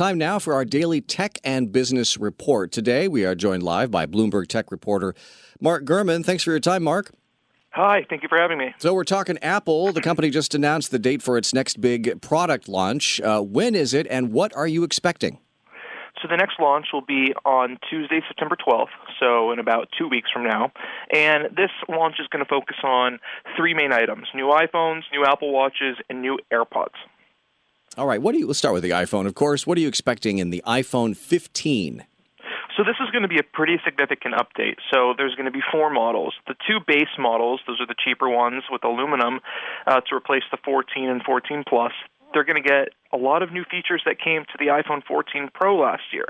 Time now for our daily tech and business report. Today, we are joined live by Bloomberg Tech reporter Mark Gurman. Thanks for your time, Mark. Hi, thank you for having me. So, we're talking Apple. The company just announced the date for its next big product launch. Uh, when is it, and what are you expecting? So the next launch will be on Tuesday, September 12th, so in about two weeks from now. And this launch is going to focus on three main items new iPhones, new Apple Watches, and new AirPods. All right, what do you, let's start with the iPhone, of course. What are you expecting in the iPhone 15? So this is going to be a pretty significant update. So there's going to be four models. The two base models, those are the cheaper ones with aluminum uh, to replace the 14 and 14 Plus they're going to get a lot of new features that came to the iPhone 14 Pro last year.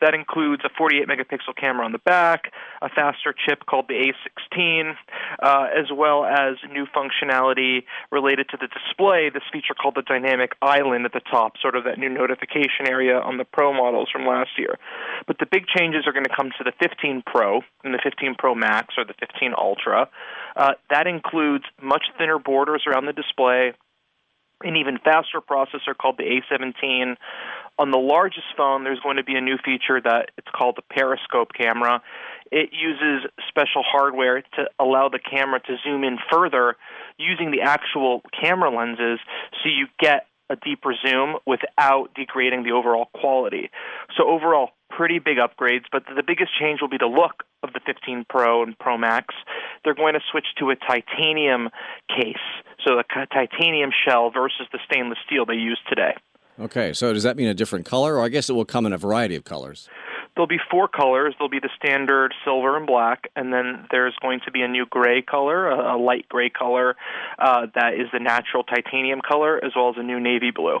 That includes a 48 megapixel camera on the back, a faster chip called the A16, uh, as well as new functionality related to the display, this feature called the Dynamic Island at the top, sort of that new notification area on the Pro models from last year. But the big changes are going to come to the 15 Pro and the 15 Pro Max or the 15 Ultra. Uh, that includes much thinner borders around the display, an even faster processor called the A17. On the largest phone, there's going to be a new feature that it's called the periscope camera. It uses special hardware to allow the camera to zoom in further using the actual camera lenses so you get a deeper zoom without degrading the overall quality. So overall, pretty big upgrades, but the biggest change will be the look of the 15 Pro and Pro Max. They're going to switch to a titanium case, so the titanium shell versus the stainless steel they use today. Okay, so does that mean a different color, or I guess it will come in a variety of colors? There'll be four colors. There'll be the standard silver and black, and then there's going to be a new gray color, a, a light gray color uh, that is the natural titanium color, as well as a new navy blue.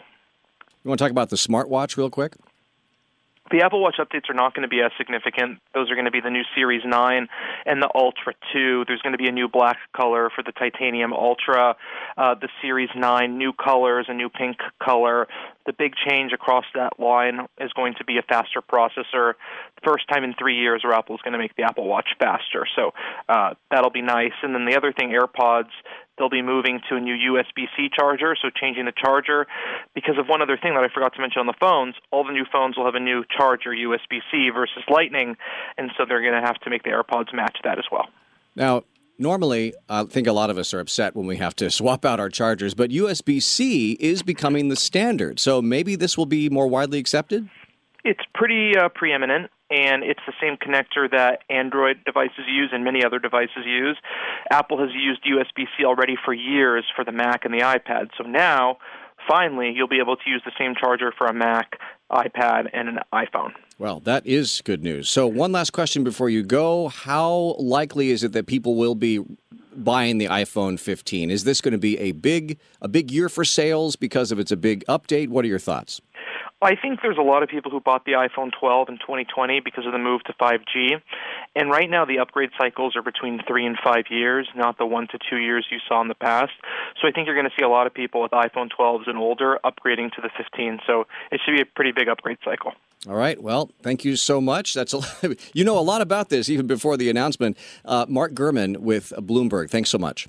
You want to talk about the smartwatch real quick? The Apple Watch updates are not going to be as significant. Those are going to be the new Series 9 and the Ultra 2. There's going to be a new black color for the Titanium Ultra, uh, the Series 9, new colors, a new pink color. The big change across that line is going to be a faster processor. First time in three years where Apple is going to make the Apple Watch faster. So uh, that'll be nice. And then the other thing, AirPods, They'll be moving to a new USB C charger, so changing the charger. Because of one other thing that I forgot to mention on the phones, all the new phones will have a new charger, USB C versus Lightning, and so they're going to have to make the AirPods match that as well. Now, normally, I think a lot of us are upset when we have to swap out our chargers, but USB C is becoming the standard. So maybe this will be more widely accepted? It's pretty uh, preeminent and it's the same connector that Android devices use and many other devices use. Apple has used USB C already for years for the Mac and the iPad. So now, finally, you'll be able to use the same charger for a Mac, iPad, and an iPhone. Well, that is good news. So, one last question before you go. How likely is it that people will be buying the iPhone 15? Is this going to be a big a big year for sales because of it's a big update? What are your thoughts? I think there's a lot of people who bought the iPhone 12 in 2020 because of the move to 5G. And right now, the upgrade cycles are between three and five years, not the one to two years you saw in the past. So I think you're going to see a lot of people with iPhone 12s and older upgrading to the 15. So it should be a pretty big upgrade cycle. All right. Well, thank you so much. That's a, you know a lot about this even before the announcement. Uh, Mark Gurman with Bloomberg. Thanks so much.